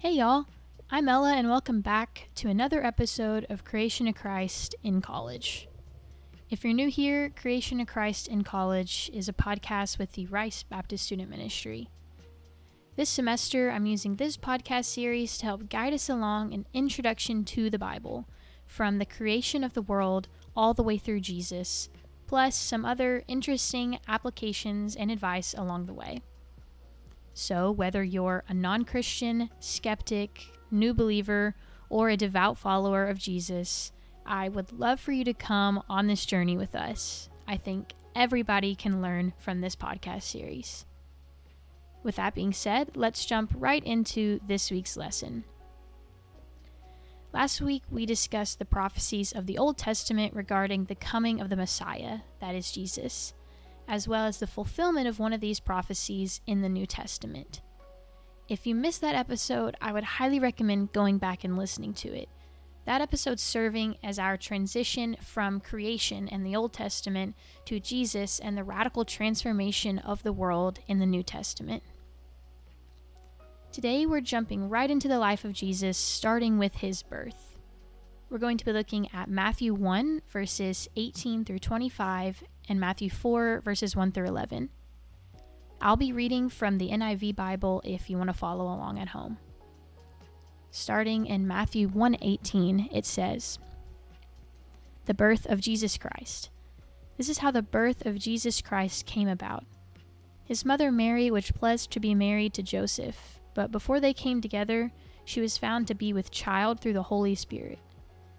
Hey, y'all. I'm Ella, and welcome back to another episode of Creation to Christ in College. If you're new here, Creation to Christ in College is a podcast with the Rice Baptist Student Ministry. This semester, I'm using this podcast series to help guide us along an introduction to the Bible, from the creation of the world all the way through Jesus, plus some other interesting applications and advice along the way. So, whether you're a non Christian, skeptic, new believer, or a devout follower of Jesus, I would love for you to come on this journey with us. I think everybody can learn from this podcast series. With that being said, let's jump right into this week's lesson. Last week, we discussed the prophecies of the Old Testament regarding the coming of the Messiah, that is Jesus as well as the fulfillment of one of these prophecies in the New Testament. If you missed that episode, I would highly recommend going back and listening to it. That episode serving as our transition from creation and the Old Testament to Jesus and the radical transformation of the world in the New Testament. Today, we're jumping right into the life of Jesus, starting with his birth. We're going to be looking at Matthew 1, verses 18 through 25, and Matthew 4, verses 1 through 11. I'll be reading from the NIV Bible if you want to follow along at home. Starting in Matthew 1:18, it says, "The birth of Jesus Christ. This is how the birth of Jesus Christ came about. His mother Mary was pledged to be married to Joseph, but before they came together, she was found to be with child through the Holy Spirit.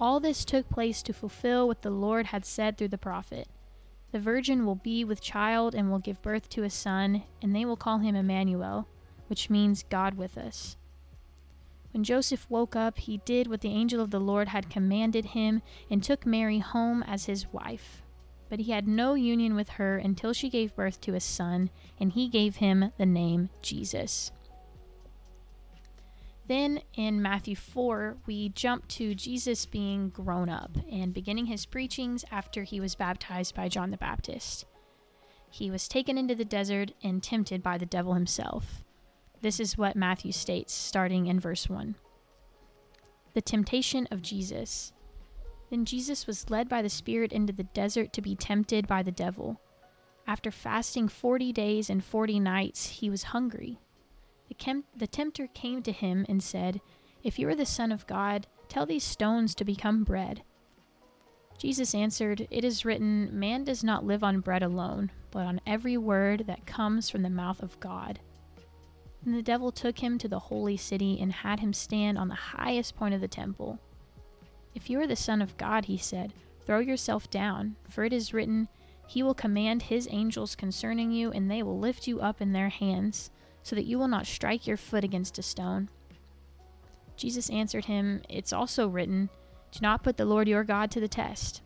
All this took place to fulfill what the Lord had said through the prophet. The virgin will be with child and will give birth to a son, and they will call him Emmanuel, which means God with us. When Joseph woke up, he did what the angel of the Lord had commanded him and took Mary home as his wife. But he had no union with her until she gave birth to a son, and he gave him the name Jesus. Then in Matthew 4, we jump to Jesus being grown up and beginning his preachings after he was baptized by John the Baptist. He was taken into the desert and tempted by the devil himself. This is what Matthew states, starting in verse 1. The temptation of Jesus. Then Jesus was led by the Spirit into the desert to be tempted by the devil. After fasting 40 days and 40 nights, he was hungry. The, chem- the tempter came to him and said, If you are the Son of God, tell these stones to become bread. Jesus answered, It is written, Man does not live on bread alone, but on every word that comes from the mouth of God. And the devil took him to the holy city and had him stand on the highest point of the temple. If you are the Son of God, he said, throw yourself down, for it is written, He will command His angels concerning you, and they will lift you up in their hands so that you will not strike your foot against a stone. Jesus answered him, It's also written, Do not put the Lord your God to the test.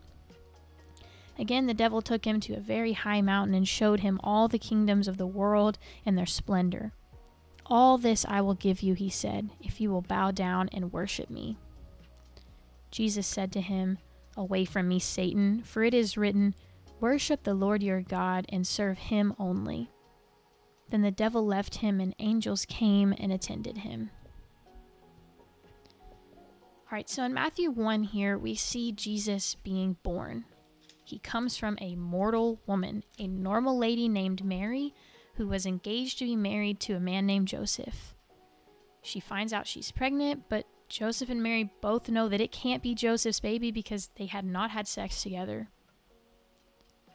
Again, the devil took him to a very high mountain and showed him all the kingdoms of the world and their splendor. All this I will give you, he said, if you will bow down and worship me. Jesus said to him, Away from me, Satan, for it is written, Worship the Lord your God and serve him only. Then the devil left him, and angels came and attended him. All right, so in Matthew 1 here, we see Jesus being born. He comes from a mortal woman, a normal lady named Mary, who was engaged to be married to a man named Joseph. She finds out she's pregnant, but Joseph and Mary both know that it can't be Joseph's baby because they had not had sex together.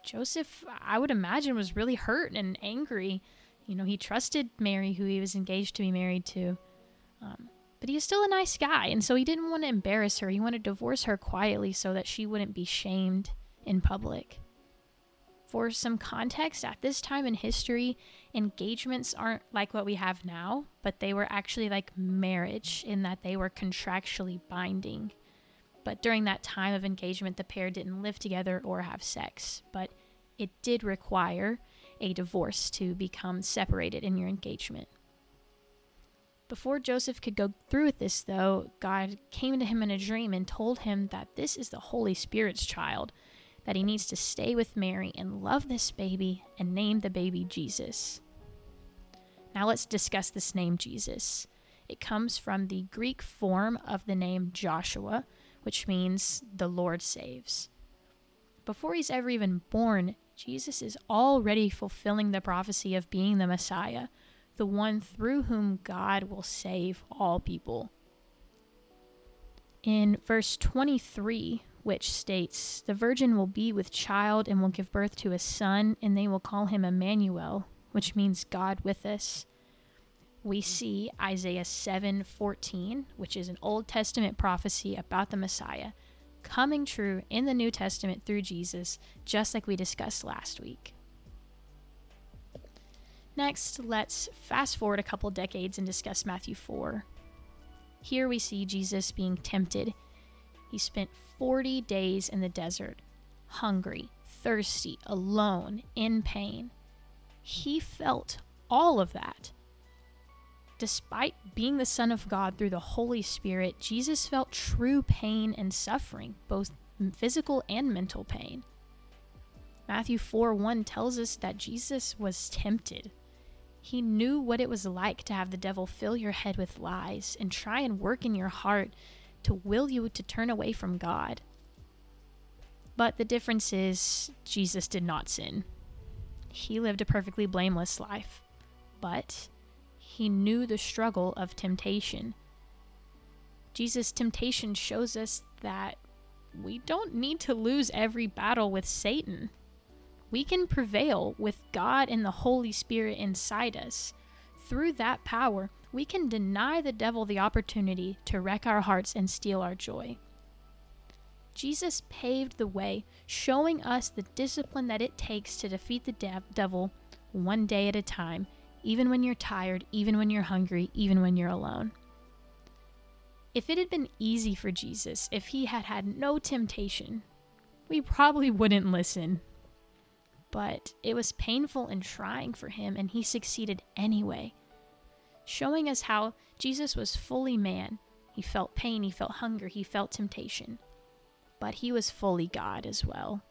Joseph, I would imagine, was really hurt and angry you know, he trusted Mary, who he was engaged to be married to. Um, but he was still a nice guy, and so he didn't want to embarrass her. He wanted to divorce her quietly so that she wouldn't be shamed in public. For some context, at this time in history, engagements aren't like what we have now, but they were actually like marriage in that they were contractually binding. But during that time of engagement, the pair didn't live together or have sex. But it did require a divorce to become separated in your engagement. Before Joseph could go through with this, though, God came to him in a dream and told him that this is the Holy Spirit's child, that he needs to stay with Mary and love this baby and name the baby Jesus. Now let's discuss this name Jesus. It comes from the Greek form of the name Joshua, which means the Lord saves. Before he's ever even born, Jesus is already fulfilling the prophecy of being the Messiah, the one through whom God will save all people. In verse 23, which states, The virgin will be with child and will give birth to a son, and they will call him Emmanuel, which means God with us we see Isaiah 7:14, which is an Old Testament prophecy about the Messiah, coming true in the New Testament through Jesus, just like we discussed last week. Next, let's fast forward a couple decades and discuss Matthew 4. Here we see Jesus being tempted. He spent 40 days in the desert, hungry, thirsty, alone, in pain. He felt all of that Despite being the Son of God through the Holy Spirit, Jesus felt true pain and suffering, both physical and mental pain. Matthew 4 1 tells us that Jesus was tempted. He knew what it was like to have the devil fill your head with lies and try and work in your heart to will you to turn away from God. But the difference is, Jesus did not sin. He lived a perfectly blameless life. But he knew the struggle of temptation. Jesus' temptation shows us that we don't need to lose every battle with Satan. We can prevail with God and the Holy Spirit inside us. Through that power, we can deny the devil the opportunity to wreck our hearts and steal our joy. Jesus paved the way, showing us the discipline that it takes to defeat the de- devil one day at a time even when you're tired, even when you're hungry, even when you're alone. If it had been easy for Jesus, if he had had no temptation, we probably wouldn't listen. But it was painful and trying for him, and he succeeded anyway, showing us how Jesus was fully man. He felt pain, he felt hunger, he felt temptation, but he was fully God as well.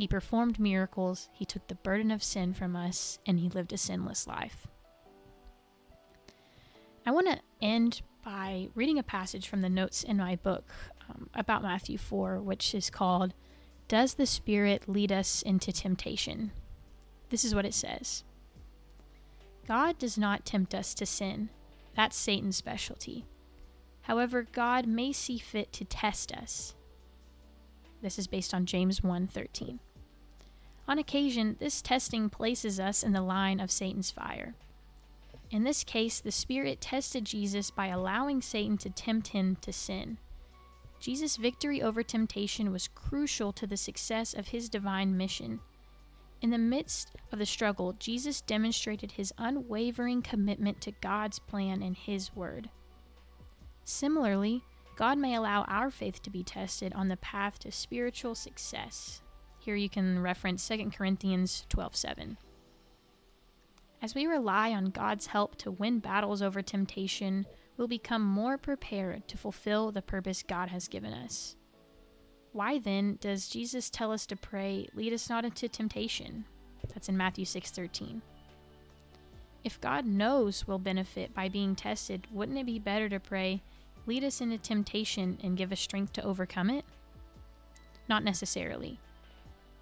He performed miracles, he took the burden of sin from us, and he lived a sinless life. I want to end by reading a passage from the notes in my book um, about Matthew 4, which is called Does the Spirit Lead Us into Temptation? This is what it says God does not tempt us to sin, that's Satan's specialty. However, God may see fit to test us. This is based on James 1:13. On occasion, this testing places us in the line of Satan's fire. In this case, the Spirit tested Jesus by allowing Satan to tempt him to sin. Jesus' victory over temptation was crucial to the success of his divine mission. In the midst of the struggle, Jesus demonstrated his unwavering commitment to God's plan and his word. Similarly, God may allow our faith to be tested on the path to spiritual success. Here you can reference 2 Corinthians 12:7. As we rely on God's help to win battles over temptation, we'll become more prepared to fulfill the purpose God has given us. Why then does Jesus tell us to pray, "Lead us not into temptation"? That's in Matthew 6:13. If God knows we'll benefit by being tested, wouldn't it be better to pray, "Lead us into temptation and give us strength to overcome it"? Not necessarily.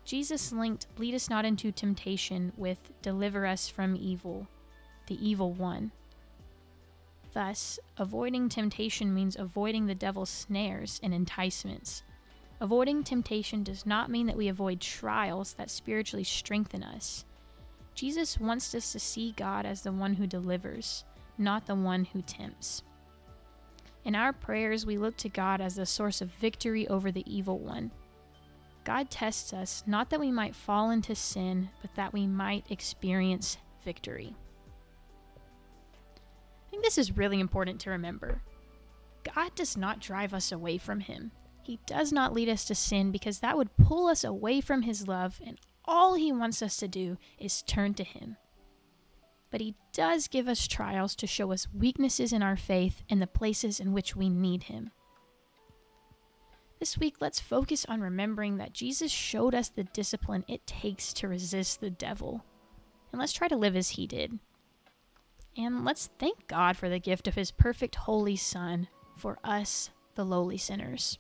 Jesus linked lead us not into temptation with deliver us from evil, the evil one. Thus, avoiding temptation means avoiding the devil's snares and enticements. Avoiding temptation does not mean that we avoid trials that spiritually strengthen us. Jesus wants us to see God as the one who delivers, not the one who tempts. In our prayers, we look to God as the source of victory over the evil one. God tests us not that we might fall into sin, but that we might experience victory. I think this is really important to remember. God does not drive us away from Him. He does not lead us to sin because that would pull us away from His love, and all He wants us to do is turn to Him. But He does give us trials to show us weaknesses in our faith and the places in which we need Him. This week, let's focus on remembering that Jesus showed us the discipline it takes to resist the devil. And let's try to live as he did. And let's thank God for the gift of his perfect holy Son for us, the lowly sinners.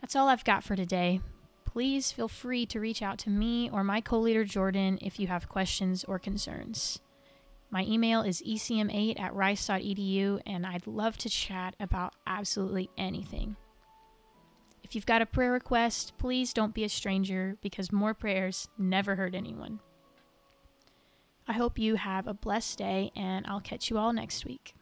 That's all I've got for today. Please feel free to reach out to me or my co leader Jordan if you have questions or concerns. My email is ecm8 at rice.edu, and I'd love to chat about absolutely anything. If you've got a prayer request, please don't be a stranger because more prayers never hurt anyone. I hope you have a blessed day, and I'll catch you all next week.